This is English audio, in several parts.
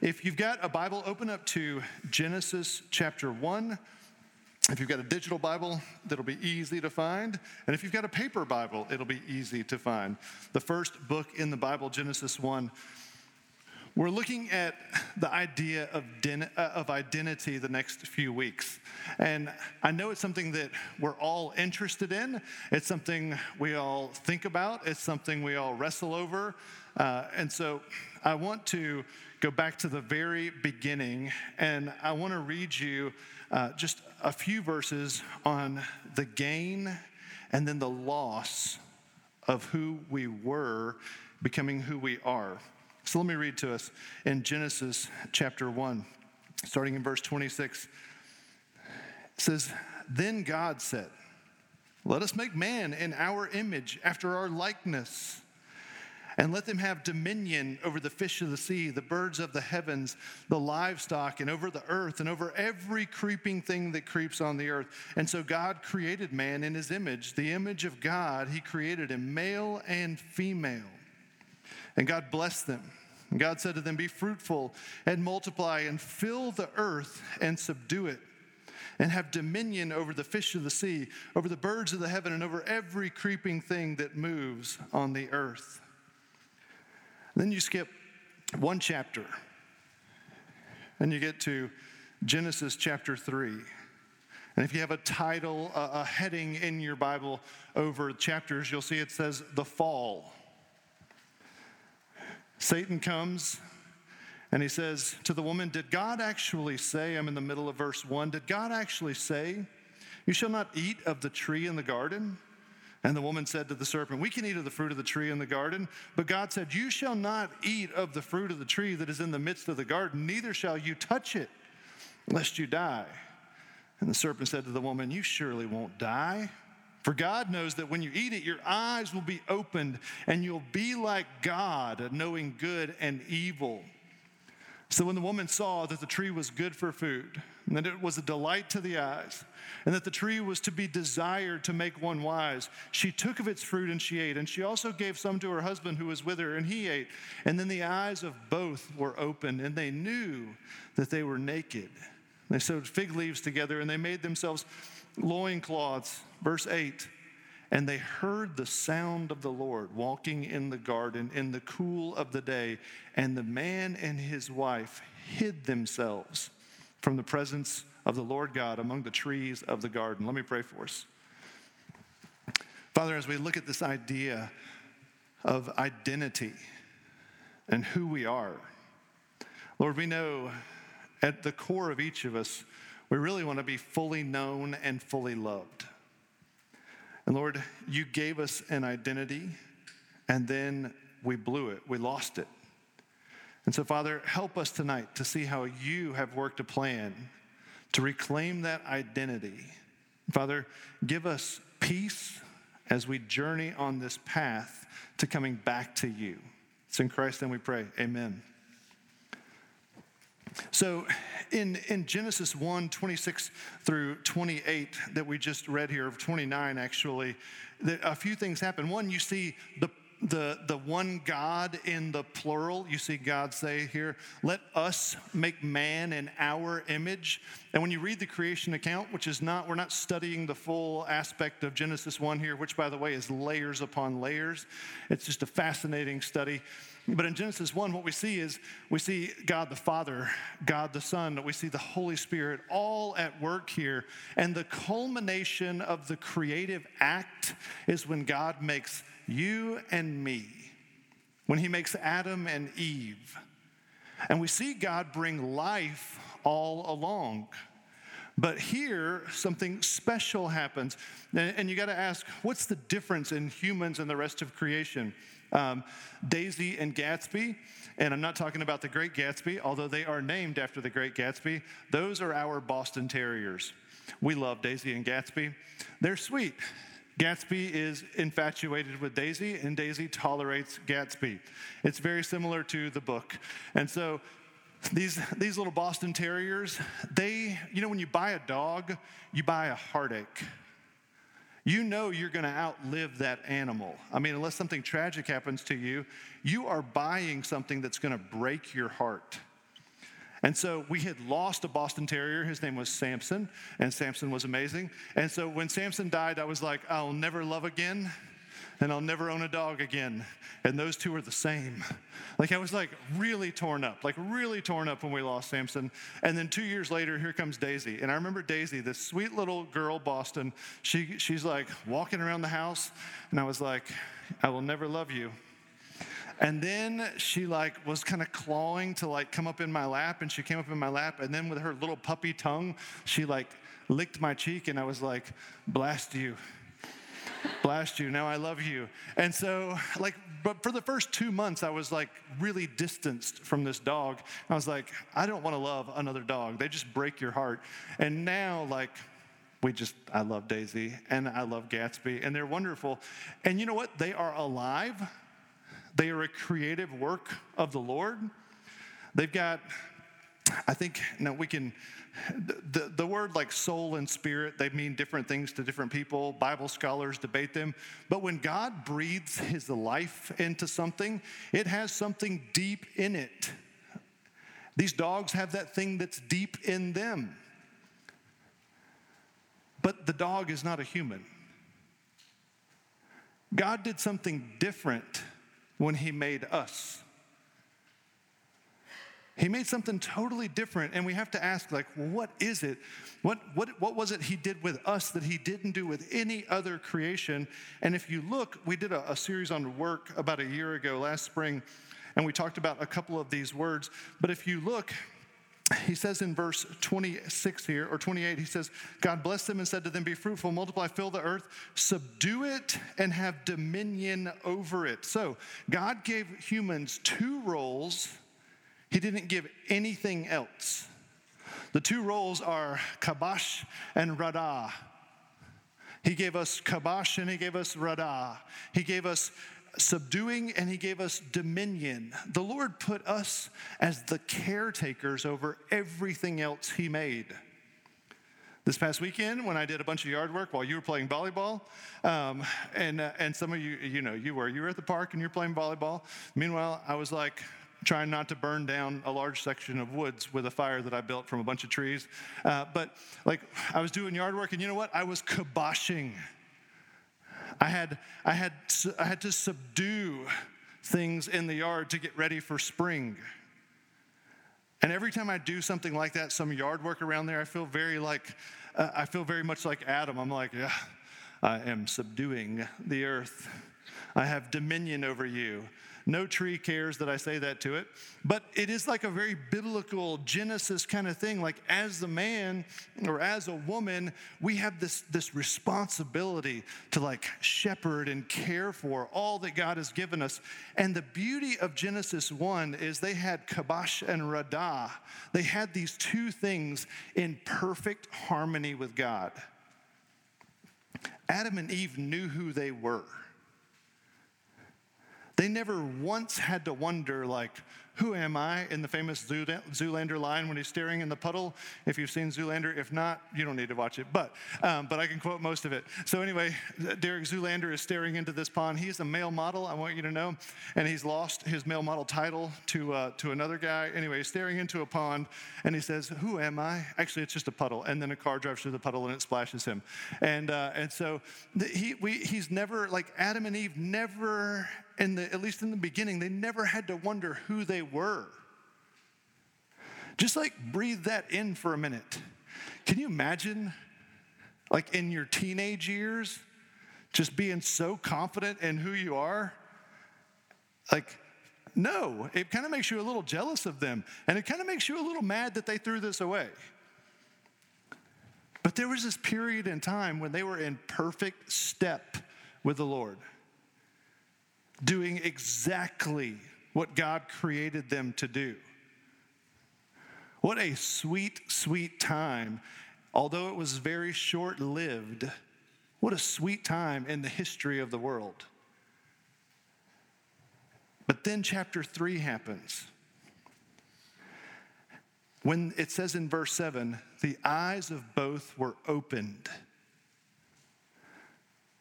if you've got a Bible, open up to Genesis chapter 1. If you've got a digital Bible, that'll be easy to find. And if you've got a paper Bible, it'll be easy to find. The first book in the Bible, Genesis 1. We're looking at the idea of, den- uh, of identity the next few weeks. And I know it's something that we're all interested in. It's something we all think about. It's something we all wrestle over. Uh, and so I want to go back to the very beginning and I want to read you uh, just a few verses on the gain and then the loss of who we were becoming who we are. So let me read to us in Genesis chapter 1, starting in verse 26. It says, Then God said, Let us make man in our image, after our likeness and let them have dominion over the fish of the sea, the birds of the heavens, the livestock, and over the earth, and over every creeping thing that creeps on the earth. And so God created man in his image. The image of God, he created him, male and female. And God blessed them. And God said to them, Be fruitful and multiply and fill the earth and subdue it and have dominion over the fish of the sea, over the birds of the heaven, and over every creeping thing that moves on the earth. Then you skip one chapter and you get to Genesis chapter 3. And if you have a title, a, heading in your Bible over chapters, you'll see it says the fall. Satan comes and he says to the woman, Did God actually say, I'm in the middle of verse 1, did God actually say, You shall not eat of the tree in the garden? And the woman said to the serpent, We can eat of the fruit of the tree in the garden. But God said, You shall not eat of the fruit of the tree that is in the midst of the garden, neither shall you touch it, lest you die. And the serpent said to the woman, You surely won't die. For God knows that when you eat it, your eyes will be opened, and you'll be like God, knowing good and evil. So when the woman saw that the tree was good for food, and that it was a delight to the eyes, and that the tree was to be desired to make one wise, she took of its fruit and she ate. And she also gave some to her husband who was with her, and he ate. And then the eyes of both were opened, and they knew that they were naked. They sewed fig leaves together, and they made themselves loincloths. Verse 8 and they heard the sound of the Lord walking in the garden in the cool of the day. And the man and his wife hid themselves from the presence of the Lord God among the trees of the garden. Let me pray for us. Father, as we look at this idea of identity and who we are, Lord, we know at the core of each of us, we really want to be fully known and fully loved. And Lord, you gave us an identity and then we blew it, we lost it. And so, Father, help us tonight to see how you have worked a plan to reclaim that identity. Father, give us peace as we journey on this path to coming back to you. It's in Christ and we pray. Amen. So in, in Genesis 1 26 through 28 that we just read here, of 29 actually, a few things happen. One, you see the the, the one God in the plural. You see God say here, let us make man in our image. And when you read the creation account, which is not, we're not studying the full aspect of Genesis 1 here, which by the way is layers upon layers. It's just a fascinating study. But in Genesis 1, what we see is we see God the Father, God the Son, we see the Holy Spirit all at work here. And the culmination of the creative act is when God makes you and me, when He makes Adam and Eve. And we see God bring life all along. But here, something special happens. And you got to ask, what's the difference in humans and the rest of creation? Um, Daisy and Gatsby, and I'm not talking about the Great Gatsby, although they are named after the Great Gatsby. Those are our Boston Terriers. We love Daisy and Gatsby. They're sweet. Gatsby is infatuated with Daisy, and Daisy tolerates Gatsby. It's very similar to the book. And so these, these little Boston Terriers, they, you know, when you buy a dog, you buy a heartache you know you're going to outlive that animal. I mean, unless something tragic happens to you, you are buying something that's going to break your heart. And so we had lost a Boston Terrier. His name was Samson, and Samson was amazing. And so when Samson died, I was like, I'll never love again, and I'll never own a dog again. And those two are the same. Like I was like really torn up, like really torn up when we lost Samson. And then two years later, here comes Daisy. And I remember Daisy, this sweet little girl, Boston. She she's like walking around the house, and I was like, I will never love you and then she like was kind of clawing to like come up in my lap and she came up in my lap and then with her little puppy tongue, she like licked my cheek and I was like, blast you. Blast you. Now I love you. And so like but for the first 2 months I was like really distanced from this dog. I was like, I don't want to love another dog. They just break your heart. And now like we just, I love Daisy and I love Gatsby, and they're wonderful. And you know what? They are alive they are a creative work of the Lord. They've got, I think, now we can, the, the word like soul and spirit, they mean different things to different people. Bible scholars debate them. But when God breathes his life into something, it has something deep in it. These dogs have that thing that's deep in them. But the dog is not a human. God did something different when He made us. He made something totally different, and we have to ask, like, well, what is it? What, what, what was it he did with us that he didn't do with any other creation? And if you look, we did a, a series on work about a year ago, last spring, and we talked about a couple of these words. But if you look, he says in verse 26 here, or 28, he says, God blessed them and said to them, Be fruitful, multiply, fill the earth, subdue it, and have dominion over it. So God gave humans two roles, He didn't give anything else. The two roles are kabash and radah. He gave us kabash and he gave us radah. He gave us subduing and he gave us dominion. The Lord put us as the caretakers over everything else he made. This past weekend, when I did a bunch of yard work while you were playing volleyball, um, and, uh, and some of you, you know, you were, you were at the park and you're playing volleyball. Meanwhile, I was like, trying not to burn down a large section of woods with a fire that I built from a bunch of trees. Uh, but like I was doing yard work, and you know what? I was kiboshing I had, I had, I had to subdue things in the yard to get ready for spring. And every time I do something like that, some yard work around there, I feel very like, uh, I feel very much like Adam. I'm like, yeah, I am subduing the earth. I have dominion over you. No tree cares that I say that to it. But it is like a very biblical Genesis kind of thing. Like, as the man or as a woman, we have this, this responsibility to like shepherd and care for all that God has given us. And the beauty of Genesis 1 is they had Kabash and Radah. They had these two things in perfect harmony with God. Adam and Eve knew who they were. They never once had to wonder, like, who am I in the famous Zoolander line when he's staring in the puddle? If you've seen Zoolander, if not, you don't need to watch it. But, um, but I can quote most of it. So anyway, Derek Zoolander is staring into this pond. He's a male model, I want you to know, and he's lost his male model title to, uh, to another guy. Anyway, he's staring into a pond, and he says, who am I? Actually, it's just a puddle. And then a car drives through the puddle, and it splashes him. And, uh, and so he, we, he's never, like Adam and Eve, never in the, at least in the beginning, they never had to wonder who they were. Just like breathe that in for a minute. Can you imagine, like in your teenage years, just being so confident in who you are? Like, no, it kind of makes you a little jealous of them, and it kind of makes you a little mad that they threw this away. But there was this period in time when they were in perfect step with the Lord doing exactly what God created them to do. What a sweet, sweet time. Although it was very short lived, what a sweet time in the history of the world. But then chapter 3 happens. When it says in verse 7, the eyes of both were opened.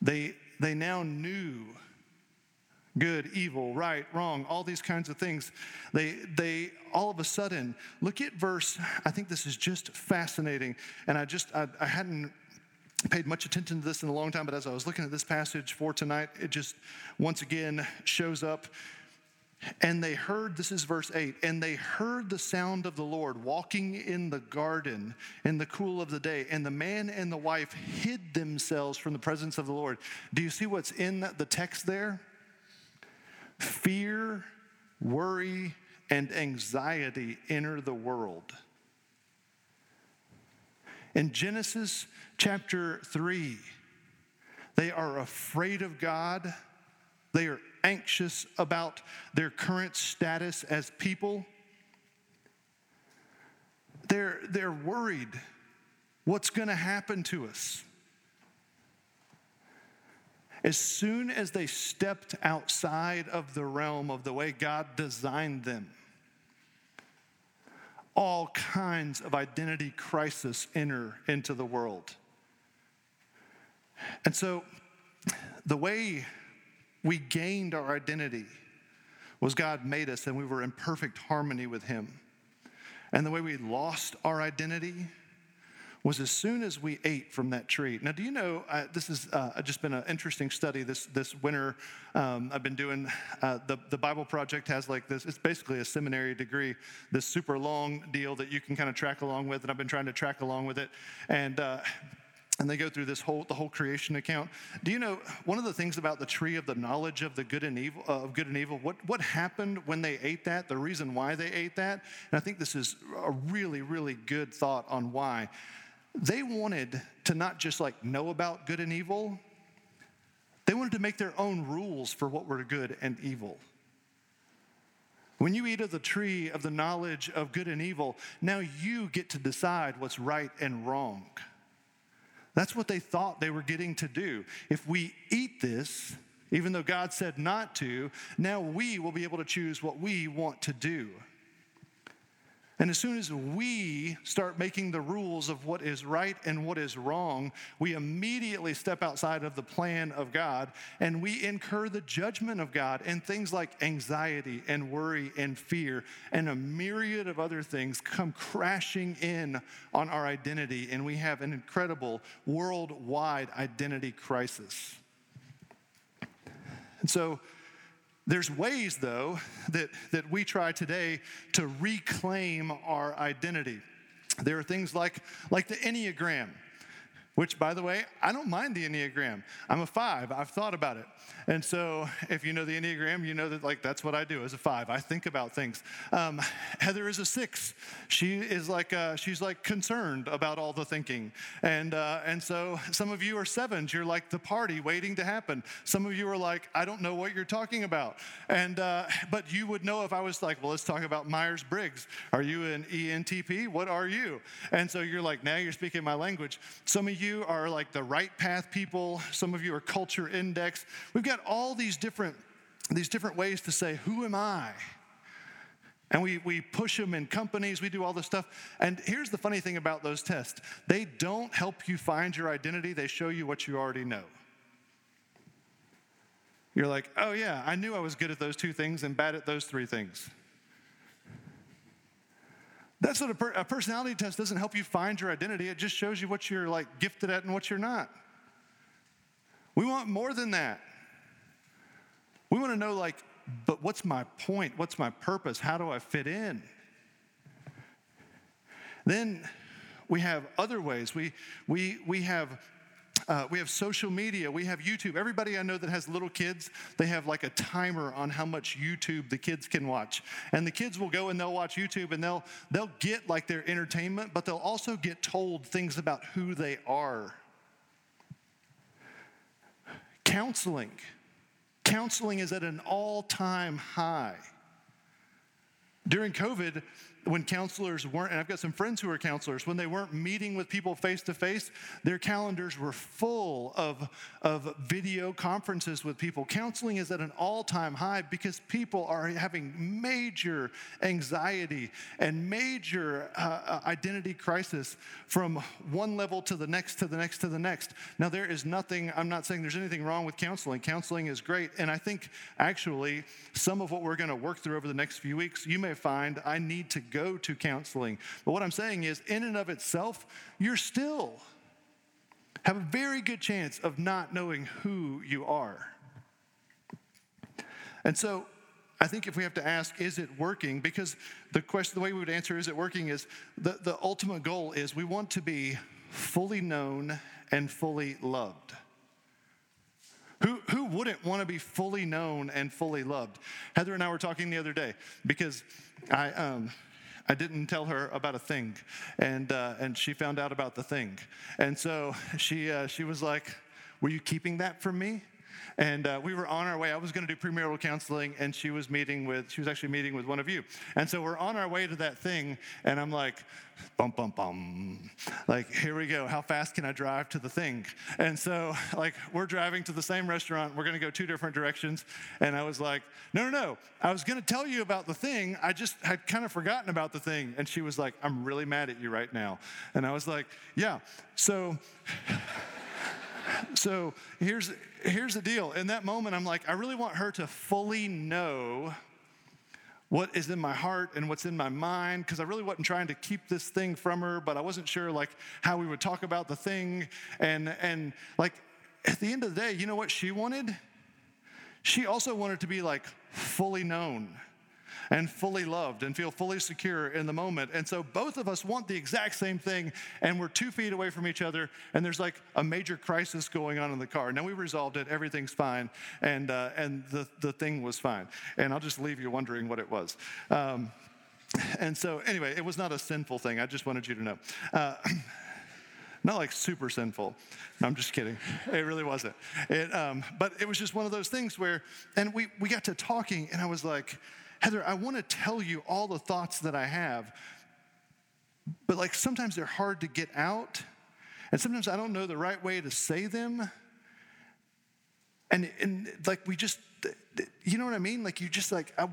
They, they now knew good, evil, right, wrong, all these kinds of things. They, they all of a sudden, look at verse, I think this is just fascinating. And I just, I, I hadn't paid much attention to this in a long time, but as I was looking at this passage for tonight, it just once again shows up. And they heard, this is verse 8, and they heard the sound of the Lord walking in the garden in the cool of the day. And the man and the wife hid themselves from the presence of the Lord. Do you see what's in the text there? Fear, worry, and anxiety enter the world. In Genesis chapter 3, they are afraid of God. They are anxious about their current status as people. They're, they're worried what's going to happen to us. As soon as they stepped outside of the realm of the way God designed them, all kinds of identity crisis enter into the world. And so, the way we gained our identity was God made us and we were in perfect harmony with Him. And the way we lost our identity was as soon as we ate from that tree. Now, do you know, uh, this has uh, just been an interesting study this, this winter. Um, I've been doing, uh, the, the Bible Project has like this, it's basically a seminary degree, this super long deal that you can kind of track along with, and I've been trying to track along with it. And uh, and they go through this whole the whole creation account. Do you know one of the things about the tree of the knowledge of the good and evil uh, of good and evil? What what happened when they ate that? The reason why they ate that? And I think this is a really really good thought on why they wanted to not just like know about good and evil, they wanted to make their own rules for what were good and evil. When you eat of the tree of the knowledge of good and evil, now you get to decide what's right and wrong. That's what they thought they were getting to do. If we eat this, even though God said not to, now we will be able to choose what we want to do. And as soon as we start making the rules of what is right and what is wrong, we immediately step outside of the plan of God and we incur the judgment of God. And things like anxiety and worry and fear and a myriad of other things come crashing in on our identity. And we have an incredible worldwide identity crisis. And so, there's ways, though, that, that we try today to reclaim our identity. There are things like, like the Enneagram which, by the way, I don't mind the Enneagram. I'm a five. I've thought about it. And so, if you know the Enneagram, you know that, like, that's what I do as a five. I think about things. Um, Heather is a six. She is like, uh, she's like concerned about all the thinking. And, uh, and so, some of you are sevens. You're like the party waiting to happen. Some of you are like, I don't know what you're talking about. And, uh, but you would know if I was like, well, let's talk about Myers Briggs. Are you an ENTP? What are you? And so, you're like, now you're speaking my language. Some of you you are like the right path people, some of you are culture index. We've got all these different, these different ways to say, Who am I? And we, we push them in companies, we do all this stuff. And here's the funny thing about those tests they don't help you find your identity, they show you what you already know. You're like, oh yeah, I knew I was good at those two things and bad at those three things. That's what a, per- a, personality test doesn't help you find your identity. It just shows you what you're like gifted at and what you're not. We want more than that. We want to know like, but what's my point? What's my purpose? How do I fit in? Then we have other ways. We we we have uh, we have social media, we have YouTube. Everybody I know that has little kids, they have like a timer on how much YouTube the kids can watch. And the kids will go and they'll watch YouTube and they'll they'll get like their entertainment, but they'll also get told things about who they are. Counseling. Counseling is at an all-time high. During COVID, when counselors weren't, and I've got some friends who are counselors, when they weren't meeting with people face to face, their calendars were full of, of video conferences with people. Counseling is at an all time high because people are having major anxiety and major uh, uh, identity crisis from one level to the next to the next to the next. Now, there is nothing, I'm not saying there's anything wrong with counseling. Counseling is great. And I think actually some of what we're going to work through over the next few weeks, you may find I need to go to counseling. But what I'm saying is, in and of itself, you're still have a very good chance of not knowing who you are. And so I think if we have to ask, is it working? Because the question, the way we would answer, is it working, is the, the ultimate goal is we want to be fully known and fully loved. Who, who wouldn't want to be fully known and fully loved? Heather and I were talking the other day because I, um, I didn't tell her about a thing, and, uh, and she found out about the thing. And so she, uh, she was like, Were you keeping that from me? And uh, we were on our way. I was going to do premarital counseling, and she was meeting with, she was actually meeting with one of you. And so we're on our way to that thing, and I'm like, bum, bum, bum. Like, here we go. How fast can I drive to the thing? And so, like, we're driving to the same restaurant. We're going to go two different directions. And I was like, no, no, no. I was going to tell you about the thing. I just had kind of forgotten about the thing. And she was like, I'm really mad at you right now. And I was like, yeah. So, so here's, here's the deal. In that moment, I'm like, I really want her to fully know what is in my heart and what's in my mind because I really wasn't trying to keep this thing from her, but I wasn't sure like how we would talk about the thing. And and like at the end of the day, you know what she wanted? She also wanted to be like fully known and fully loved and feel fully secure in the moment. And so both of us want the exact same thing, and we're two feet away from each other, and there's like a major crisis going on in the car. Now we resolved it, everything's fine, and, uh, and the, the thing was fine. And I'll just leave you wondering what it was. Um, and so, anyway, it was not a sinful thing. I just wanted you to know. Uh, not like super sinful. I'm just kidding. It really wasn't. It, um, but it was just one of those things where, and we, we got to talking, and I was like, Heather, I want to tell you all the thoughts that I have, but like sometimes they're hard to get out, and sometimes I don't know the right way to say them. And, and like we just, you know what I mean? Like you just like, I,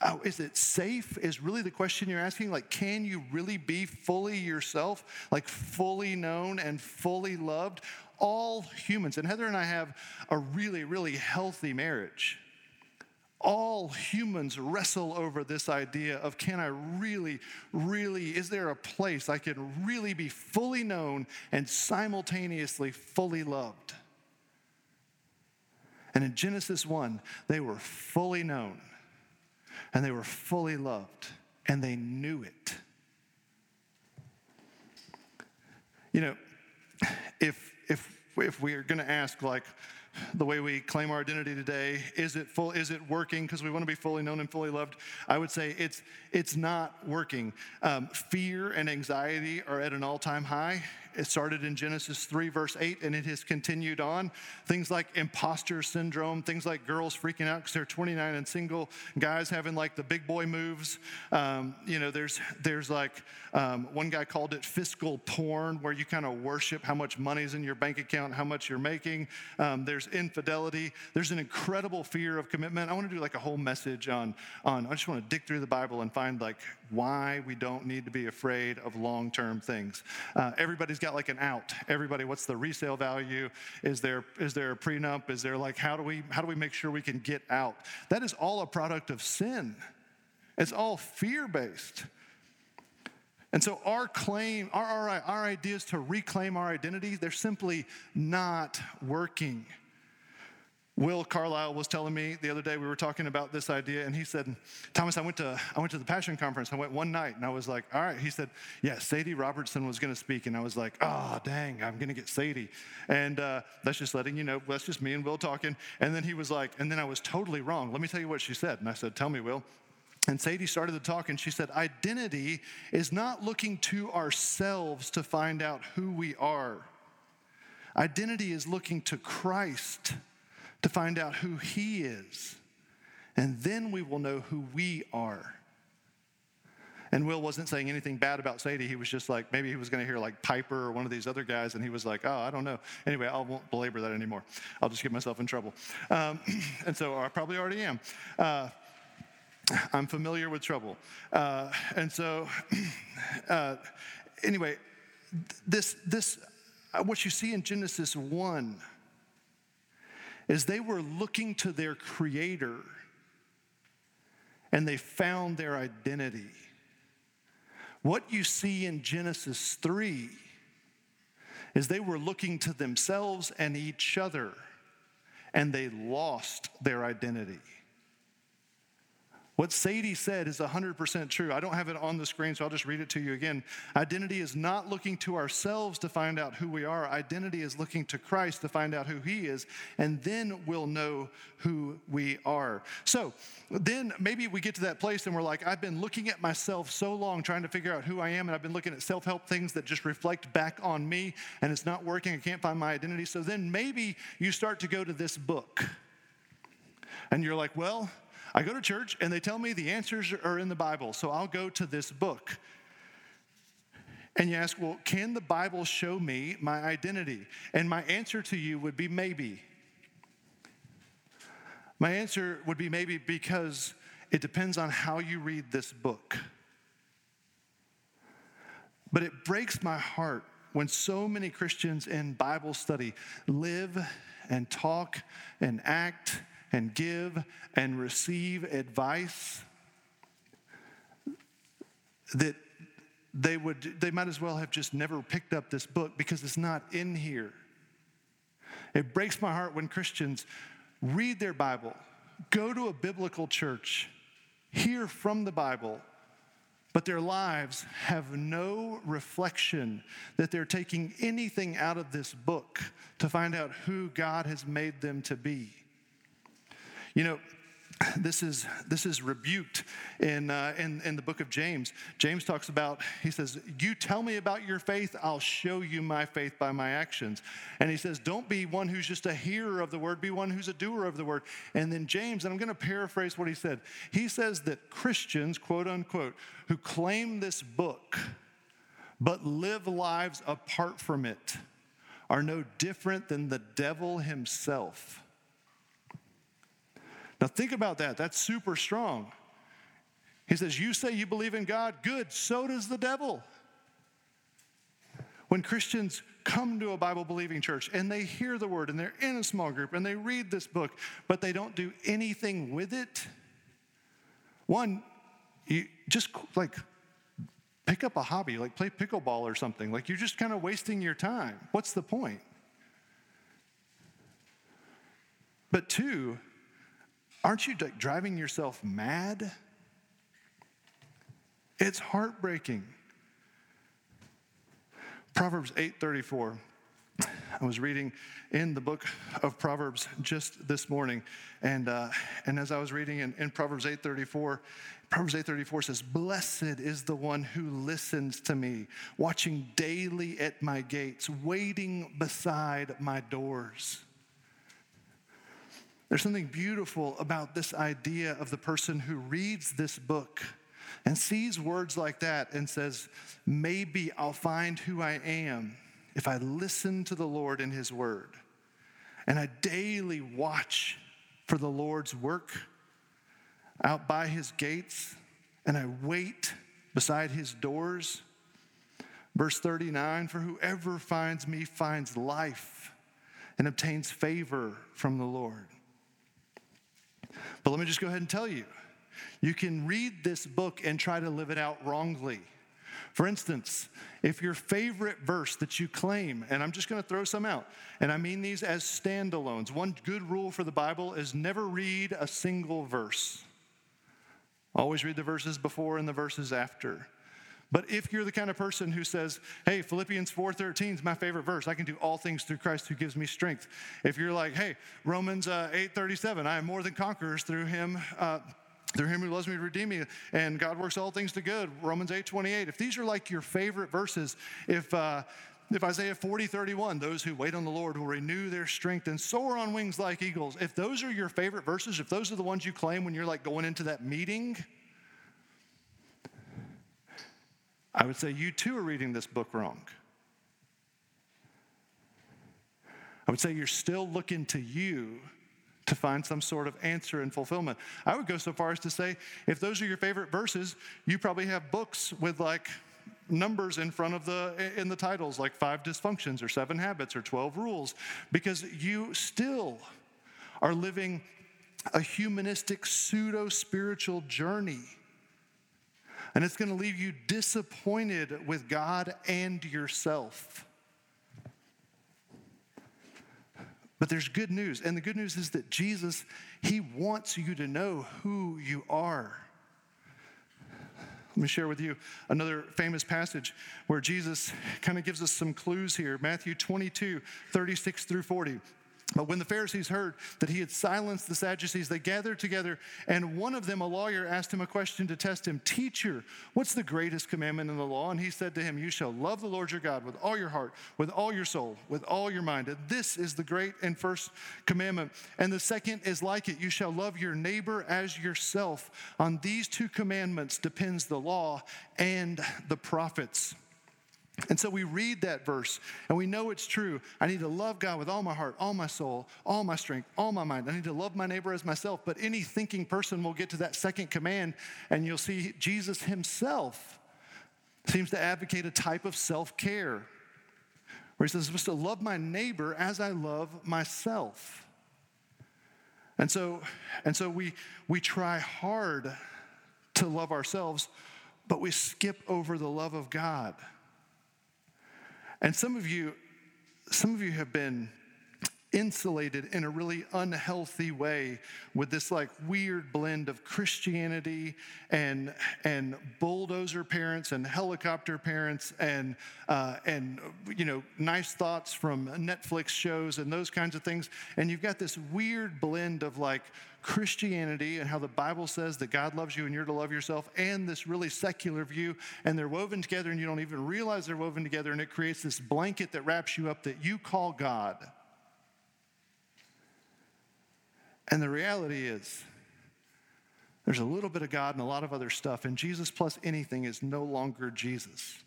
I, is it safe? Is really the question you're asking? Like, can you really be fully yourself, like fully known and fully loved? All humans, and Heather and I have a really, really healthy marriage all humans wrestle over this idea of can I really, really, is there a place I can really be fully known and simultaneously fully loved? And in Genesis 1, they were fully known and they were fully loved and they knew it. You know, if, if, if we are going to ask, like, the way we claim our identity today is it full is it working? Because we want to be fully known and fully loved. I would say it's it's not working. Um, fear and anxiety are at an all-time high it started in Genesis 3, verse 8, and it has continued on. Things like imposter syndrome, things like girls freaking out because they're 29 and single, guys having like the big boy moves. Um, you know, there's, there's like um, one guy called it fiscal porn, where you kind of worship how much money's in your bank account, how much you're making. Um, there's infidelity. There's an incredible fear of commitment. I want to do like a whole message on, on I just want to dig through the Bible and find like why we don't need to be afraid of long term things. Uh, everybody's got like an out. Everybody, what's the resale value? Is there, is there a prenup? Is there like, how do, we, how do we make sure we can get out? That is all a product of sin. It's all fear based. And so our claim, our, our, our ideas to reclaim our identity, they're simply not working. Will Carlisle was telling me the other day we were talking about this idea, and he said, "Thomas, I went to I went to the Passion Conference. I went one night, and I was like, all right." He said, "Yeah, Sadie Robertson was going to speak," and I was like, "Oh, dang, I'm going to get Sadie." And uh, that's just letting you know. That's just me and Will talking. And then he was like, and then I was totally wrong. Let me tell you what she said. And I said, "Tell me, Will." And Sadie started the talk, and she said, "Identity is not looking to ourselves to find out who we are. Identity is looking to Christ." To find out who He is. And then we will know who we are. And Will wasn't saying anything bad about Sadie. He was just like, maybe he was going to hear like Piper or one of these other guys, and he was like, oh, I don't know. Anyway, I won't belabor that anymore. I'll just get myself in trouble. Um, and so I probably already am. Uh, I'm familiar with trouble. Uh, and so, uh, anyway, this, this, uh, what you see in Genesis 1 is they were looking to their creator and they found their identity. What you see in Genesis 3 is they were looking to themselves and each other and they lost their identity. What Sadie said is 100% true. I don't have it on the screen, so I'll just read it to you again. Identity is not looking to ourselves to find out who we are. Identity is looking to Christ to find out who He is, and then we'll know who we are. So then maybe we get to that place and we're like, I've been looking at myself so long trying to figure out who I am, and I've been looking at self help things that just reflect back on me, and it's not working. I can't find my identity. So then maybe you start to go to this book, and you're like, well, I go to church and they tell me the answers are in the Bible, so I'll go to this book. And you ask, well, can the Bible show me my identity? And my answer to you would be maybe. My answer would be maybe because it depends on how you read this book. But it breaks my heart when so many Christians in Bible study live and talk and act and give and receive advice that they would they might as well have just never picked up this book because it's not in here it breaks my heart when christians read their bible go to a biblical church hear from the bible but their lives have no reflection that they're taking anything out of this book to find out who God has made them to be. You know, this is this is rebuked in, uh, in in the book of James. James talks about he says, "You tell me about your faith, I'll show you my faith by my actions." And he says, "Don't be one who's just a hearer of the word, be one who's a doer of the word." And then James, and I'm going to paraphrase what he said. He says that Christians, quote unquote, who claim this book but live lives apart from it, are no different than the devil himself. Now, think about that. That's super strong. He says, You say you believe in God, good, so does the devil. When Christians come to a Bible believing church and they hear the word and they're in a small group and they read this book, but they don't do anything with it, one, you just like pick up a hobby, like play pickleball or something. Like you're just kind of wasting your time. What's the point? But two, Aren't you driving yourself mad? It's heartbreaking. Proverbs 8:34. I was reading in the book of Proverbs just this morning, and uh, and as I was reading in, in Proverbs 8:34, Proverbs 8:34 says, "Blessed is the one who listens to me, watching daily at my gates, waiting beside my doors." There's something beautiful about this idea of the person who reads this book and sees words like that and says, Maybe I'll find who I am if I listen to the Lord in His Word. And I daily watch for the Lord's work out by His gates, and I wait beside His doors. Verse 39 For whoever finds me finds life and obtains favor from the Lord. But let me just go ahead and tell you you can read this book and try to live it out wrongly. For instance, if your favorite verse that you claim, and I'm just going to throw some out, and I mean these as standalones, one good rule for the Bible is never read a single verse. Always read the verses before and the verses after. But if you're the kind of person who says, "Hey, Philippians 4:13 is my favorite verse. I can do all things through Christ who gives me strength." If you're like, "Hey, Romans uh, 8:37, I am more than conquerors through him uh, through him who loves me redeem me, and God works all things to good." Romans 8:28. If these are like your favorite verses, if uh, if Isaiah 40, 31, those who wait on the Lord will renew their strength and soar on wings like eagles. If those are your favorite verses, if those are the ones you claim when you're like going into that meeting, I would say you too are reading this book wrong. I would say you're still looking to you to find some sort of answer and fulfillment. I would go so far as to say if those are your favorite verses, you probably have books with like numbers in front of the in the titles like five dysfunctions or seven habits or 12 rules because you still are living a humanistic pseudo spiritual journey and it's going to leave you disappointed with God and yourself But there's good news. And the good news is that Jesus, He wants you to know who you are. Let me share with you another famous passage where Jesus kind of gives us some clues here Matthew 22, 36 through 40. But when the Pharisees heard that he had silenced the Sadducees, they gathered together, and one of them, a lawyer, asked him a question to test him Teacher, what's the greatest commandment in the law? And he said to him, You shall love the Lord your God with all your heart, with all your soul, with all your mind. And this is the great and first commandment. And the second is like it You shall love your neighbor as yourself. On these two commandments depends the law and the prophets. And so we read that verse and we know it's true. I need to love God with all my heart, all my soul, all my strength, all my mind. I need to love my neighbor as myself. But any thinking person will get to that second command and you'll see Jesus himself seems to advocate a type of self care where he says, I'm supposed to love my neighbor as I love myself. And so, and so we, we try hard to love ourselves, but we skip over the love of God. And some of you, some of you have been insulated in a really unhealthy way with this like weird blend of Christianity and and bulldozer parents and helicopter parents and uh, and you know nice thoughts from Netflix shows and those kinds of things and you've got this weird blend of like Christianity and how the Bible says that God loves you and you're to love yourself, and this really secular view, and they're woven together and you don't even realize they're woven together, and it creates this blanket that wraps you up that you call God. And the reality is, there's a little bit of God and a lot of other stuff, and Jesus plus anything is no longer Jesus.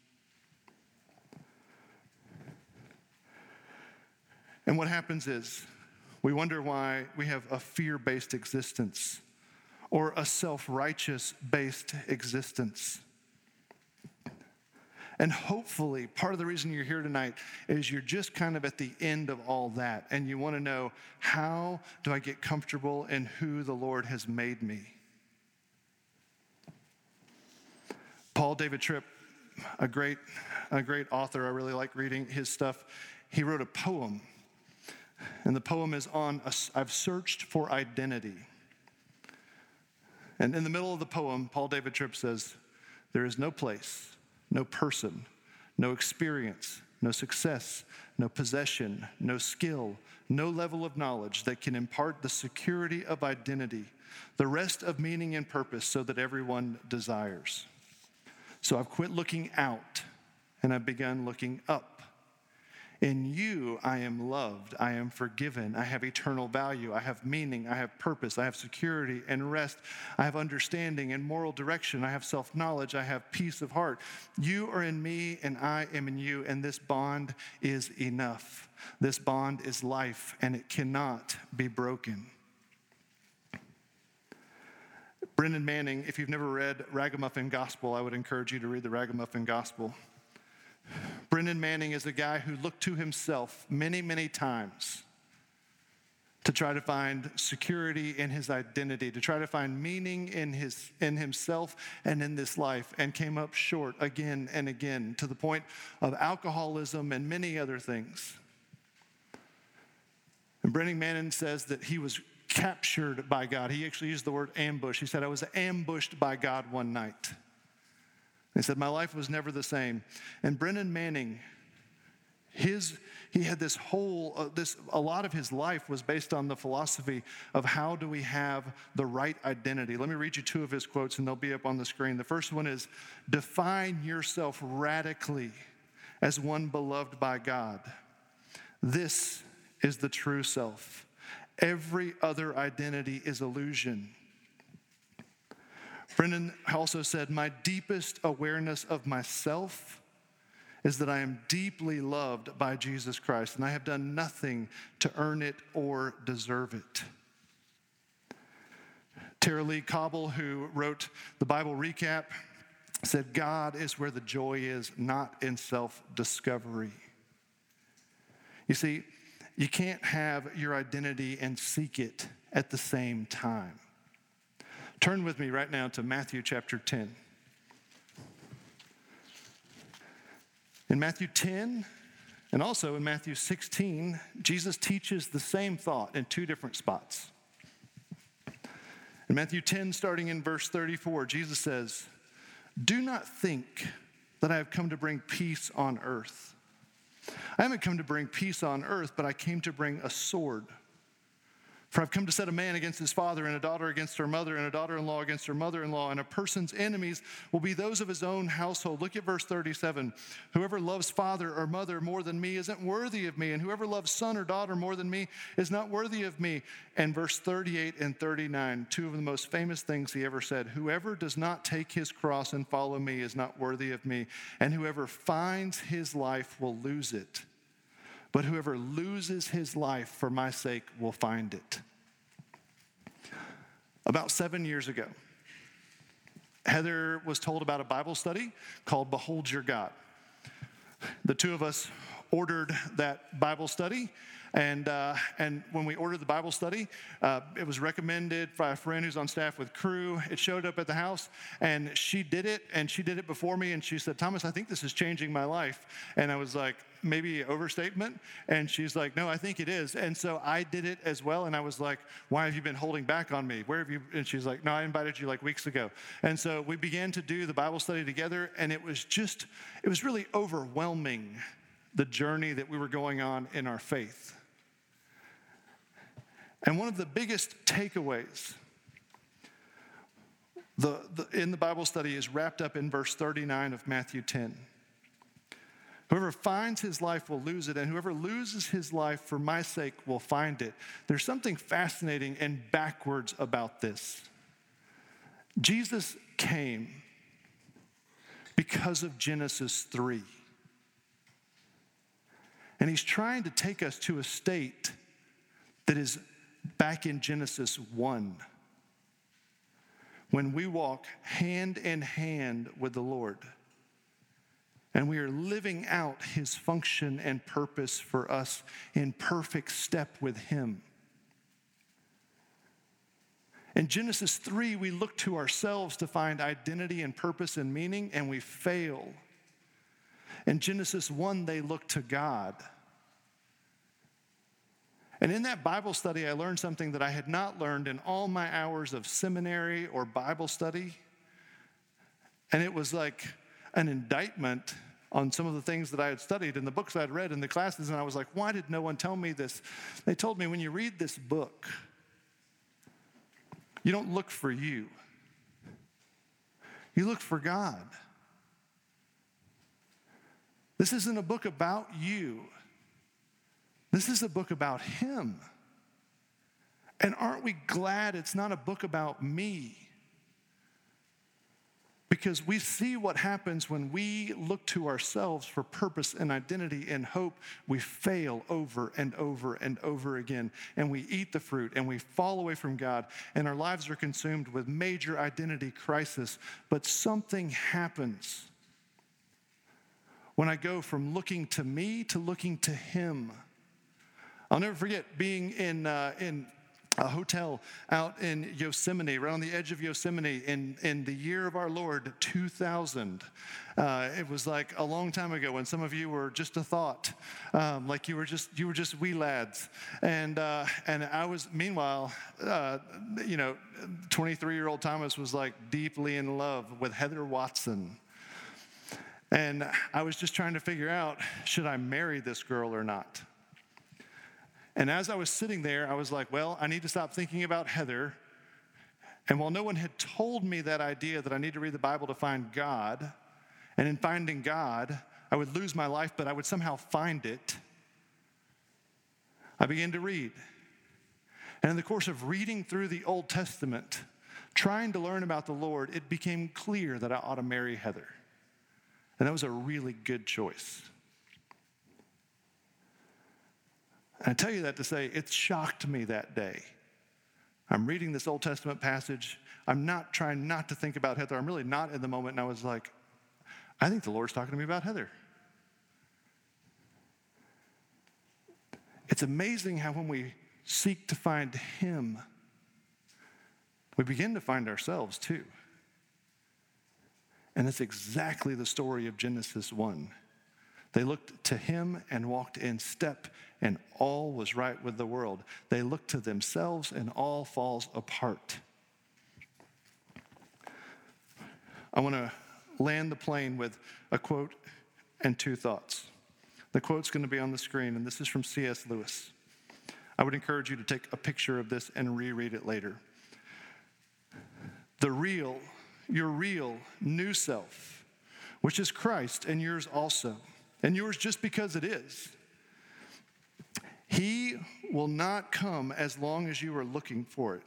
And what happens is, we wonder why we have a fear based existence or a self righteous based existence. And hopefully, part of the reason you're here tonight is you're just kind of at the end of all that and you want to know how do I get comfortable in who the Lord has made me? Paul David Tripp, a great, a great author, I really like reading his stuff. He wrote a poem and the poem is on I've searched for identity. And in the middle of the poem, Paul David Tripp says, There is no place, no person, no experience, no success, no possession, no skill, no level of knowledge that can impart the security of identity, the rest of meaning and purpose so that everyone desires. So I've quit looking out and I've begun looking up. In you, I am loved, I am forgiven, I have eternal value, I have meaning, I have purpose, I have security and rest, I have understanding and moral direction, I have self knowledge, I have peace of heart. You are in me, and I am in you, and this bond is enough. This bond is life, and it cannot be broken. Brennan Manning, if you've never read Ragamuffin Gospel, I would encourage you to read the Ragamuffin Gospel. Brennan Manning is a guy who looked to himself many, many times to try to find security in his identity, to try to find meaning in, his, in himself and in this life, and came up short again and again to the point of alcoholism and many other things. And Brennan Manning says that he was captured by God. He actually used the word ambush. He said, I was ambushed by God one night. He said, My life was never the same. And Brennan Manning, his, he had this whole, uh, this, a lot of his life was based on the philosophy of how do we have the right identity. Let me read you two of his quotes and they'll be up on the screen. The first one is Define yourself radically as one beloved by God. This is the true self. Every other identity is illusion. Brennan also said, My deepest awareness of myself is that I am deeply loved by Jesus Christ, and I have done nothing to earn it or deserve it. Tara-Leigh Cobble, who wrote the Bible recap, said, God is where the joy is, not in self discovery. You see, you can't have your identity and seek it at the same time. Turn with me right now to Matthew chapter 10. In Matthew 10, and also in Matthew 16, Jesus teaches the same thought in two different spots. In Matthew 10, starting in verse 34, Jesus says, Do not think that I have come to bring peace on earth. I haven't come to bring peace on earth, but I came to bring a sword. For I've come to set a man against his father, and a daughter against her mother, and a daughter in law against her mother in law, and a person's enemies will be those of his own household. Look at verse 37. Whoever loves father or mother more than me isn't worthy of me, and whoever loves son or daughter more than me is not worthy of me. And verse 38 and 39, two of the most famous things he ever said Whoever does not take his cross and follow me is not worthy of me, and whoever finds his life will lose it but whoever loses his life for my sake will find it. About seven years ago, Heather was told about a Bible study called Behold Your God. The two of us ordered that Bible study. And, uh, and when we ordered the Bible study, uh, it was recommended by a friend who's on staff with Cru. It showed up at the house, and she did it, and she did it before me. And she said, Thomas, I think this is changing my life. And I was like, maybe overstatement? And she's like, no, I think it is. And so I did it as well. And I was like, why have you been holding back on me? Where have you? And she's like, no, I invited you like weeks ago. And so we began to do the Bible study together. And it was just, it was really overwhelming the journey that we were going on in our faith. And one of the biggest takeaways the, the, in the Bible study is wrapped up in verse 39 of Matthew 10. Whoever finds his life will lose it, and whoever loses his life for my sake will find it. There's something fascinating and backwards about this. Jesus came because of Genesis 3. And he's trying to take us to a state that is back in Genesis 1 when we walk hand in hand with the Lord and we are living out his function and purpose for us in perfect step with him. In Genesis 3, we look to ourselves to find identity and purpose and meaning, and we fail. In Genesis 1, they look to God. And in that Bible study, I learned something that I had not learned in all my hours of seminary or Bible study. And it was like an indictment on some of the things that I had studied and the books I'd read in the classes. And I was like, why did no one tell me this? They told me when you read this book, you don't look for you, you look for God. This isn't a book about you. This is a book about Him. And aren't we glad it's not a book about me? Because we see what happens when we look to ourselves for purpose and identity and hope. We fail over and over and over again. And we eat the fruit and we fall away from God. And our lives are consumed with major identity crisis. But something happens when I go from looking to me to looking to Him. I'll never forget being in, uh, in a hotel out in Yosemite, right on the edge of Yosemite, in, in the year of our Lord, 2000. Uh, it was like a long time ago when some of you were just a thought, um, like you were just you were just wee lads, and uh, and I was meanwhile, uh, you know, 23 year old Thomas was like deeply in love with Heather Watson. And I was just trying to figure out should I marry this girl or not? And as I was sitting there, I was like, well, I need to stop thinking about Heather. And while no one had told me that idea that I need to read the Bible to find God, and in finding God, I would lose my life, but I would somehow find it, I began to read. And in the course of reading through the Old Testament, trying to learn about the Lord, it became clear that I ought to marry Heather. And that was a really good choice. And I tell you that to say it shocked me that day. I'm reading this Old Testament passage. I'm not trying not to think about Heather. I'm really not in the moment. And I was like, I think the Lord's talking to me about Heather. It's amazing how when we seek to find Him, we begin to find ourselves too. And it's exactly the story of Genesis 1. They looked to him and walked in step, and all was right with the world. They look to themselves, and all falls apart. I want to land the plane with a quote and two thoughts. The quote's going to be on the screen, and this is from C.S. Lewis. I would encourage you to take a picture of this and reread it later. The real, your real new self, which is Christ and yours also, and yours just because it is. He will not come as long as you are looking for it.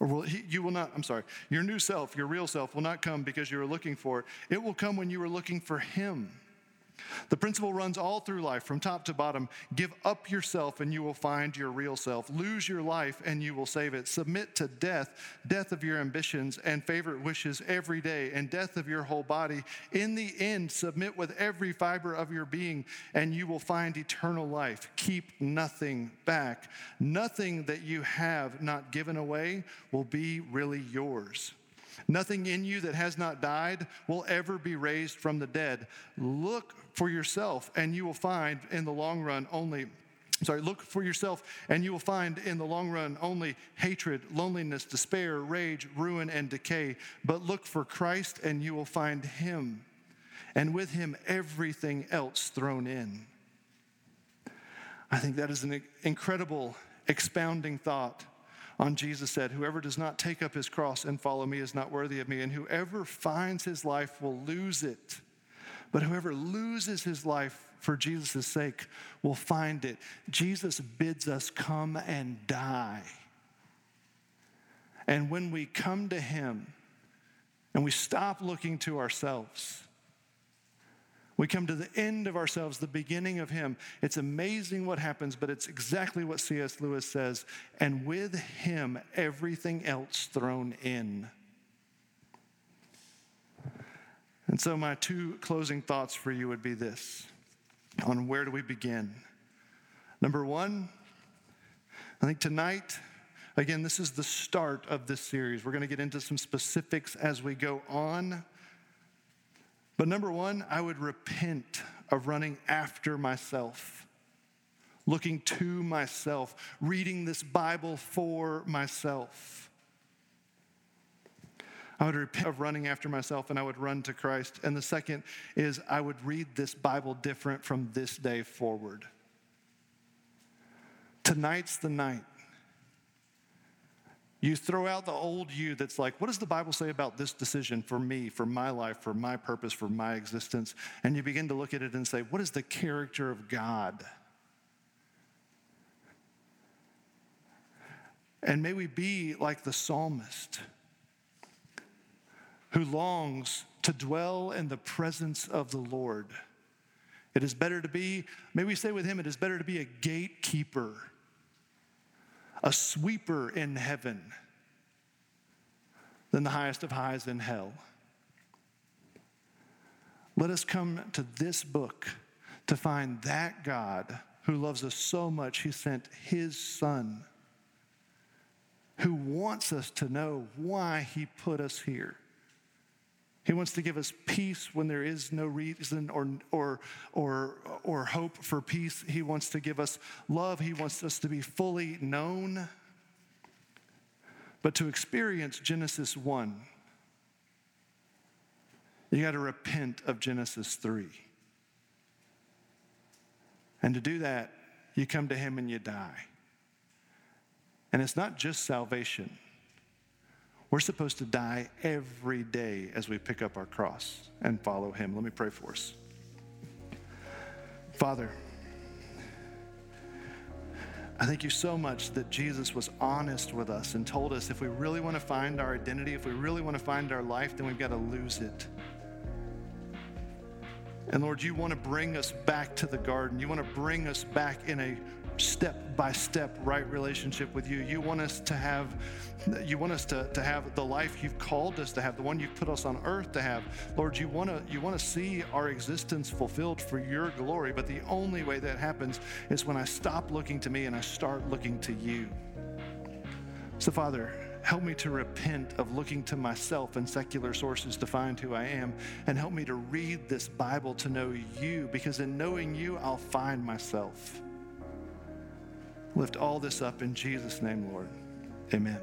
Or will he, you will not, I'm sorry, your new self, your real self will not come because you are looking for it. It will come when you are looking for Him. The principle runs all through life from top to bottom. Give up yourself and you will find your real self. Lose your life and you will save it. Submit to death, death of your ambitions and favorite wishes every day, and death of your whole body. In the end, submit with every fiber of your being and you will find eternal life. Keep nothing back. Nothing that you have not given away will be really yours. Nothing in you that has not died will ever be raised from the dead. Look for yourself, and you will find in the long run only sorry, look for yourself, and you will find in the long run only hatred, loneliness, despair, rage, ruin, and decay. But look for Christ, and you will find Him, and with Him, everything else thrown in. I think that is an incredible expounding thought on Jesus said, Whoever does not take up his cross and follow me is not worthy of me, and whoever finds his life will lose it. But whoever loses his life for Jesus' sake will find it. Jesus bids us come and die. And when we come to him and we stop looking to ourselves, we come to the end of ourselves, the beginning of Him. It's amazing what happens, but it's exactly what C.S. Lewis says. And with Him, everything else thrown in. And so, my two closing thoughts for you would be this on where do we begin? Number one, I think tonight, again, this is the start of this series. We're going to get into some specifics as we go on. But number one, I would repent of running after myself, looking to myself, reading this Bible for myself. I would repent of running after myself and I would run to Christ. And the second is I would read this Bible different from this day forward. Tonight's the night you throw out the old you that's like, what does the Bible say about this decision for me, for my life, for my purpose, for my existence? And you begin to look at it and say, what is the character of God? And may we be like the psalmist who longs to dwell in the presence of the Lord. It is better to be, may we say with him, it is better to be a gatekeeper a sweeper in heaven than the highest of highs in hell. Let us come to this book to find that God who loves us so much, he sent his son, who wants us to know why he put us here. He wants to give us peace when there is no reason or, or, or, or hope for peace. He wants to give us love. He wants us to be fully known. But to experience Genesis 1, you got to repent of Genesis 3. And to do that, you come to Him and you die. And it's not just salvation. We're supposed to die every day as we pick up our cross and follow Him. Let me pray for us. Father, I thank you so much that Jesus was honest with us and told us if we really want to find our identity, if we really want to find our life, then we've got to lose it. And Lord, you want to bring us back to the garden. You want to bring us back in a step by step right relationship with you. You want us to have you want us to, to have the life you've called us to have, the one you've put us on earth to have. Lord, you want to you want to see our existence fulfilled for your glory, but the only way that happens is when I stop looking to me and I start looking to you. So Father, Help me to repent of looking to myself and secular sources to find who I am. And help me to read this Bible to know you, because in knowing you, I'll find myself. Lift all this up in Jesus' name, Lord. Amen.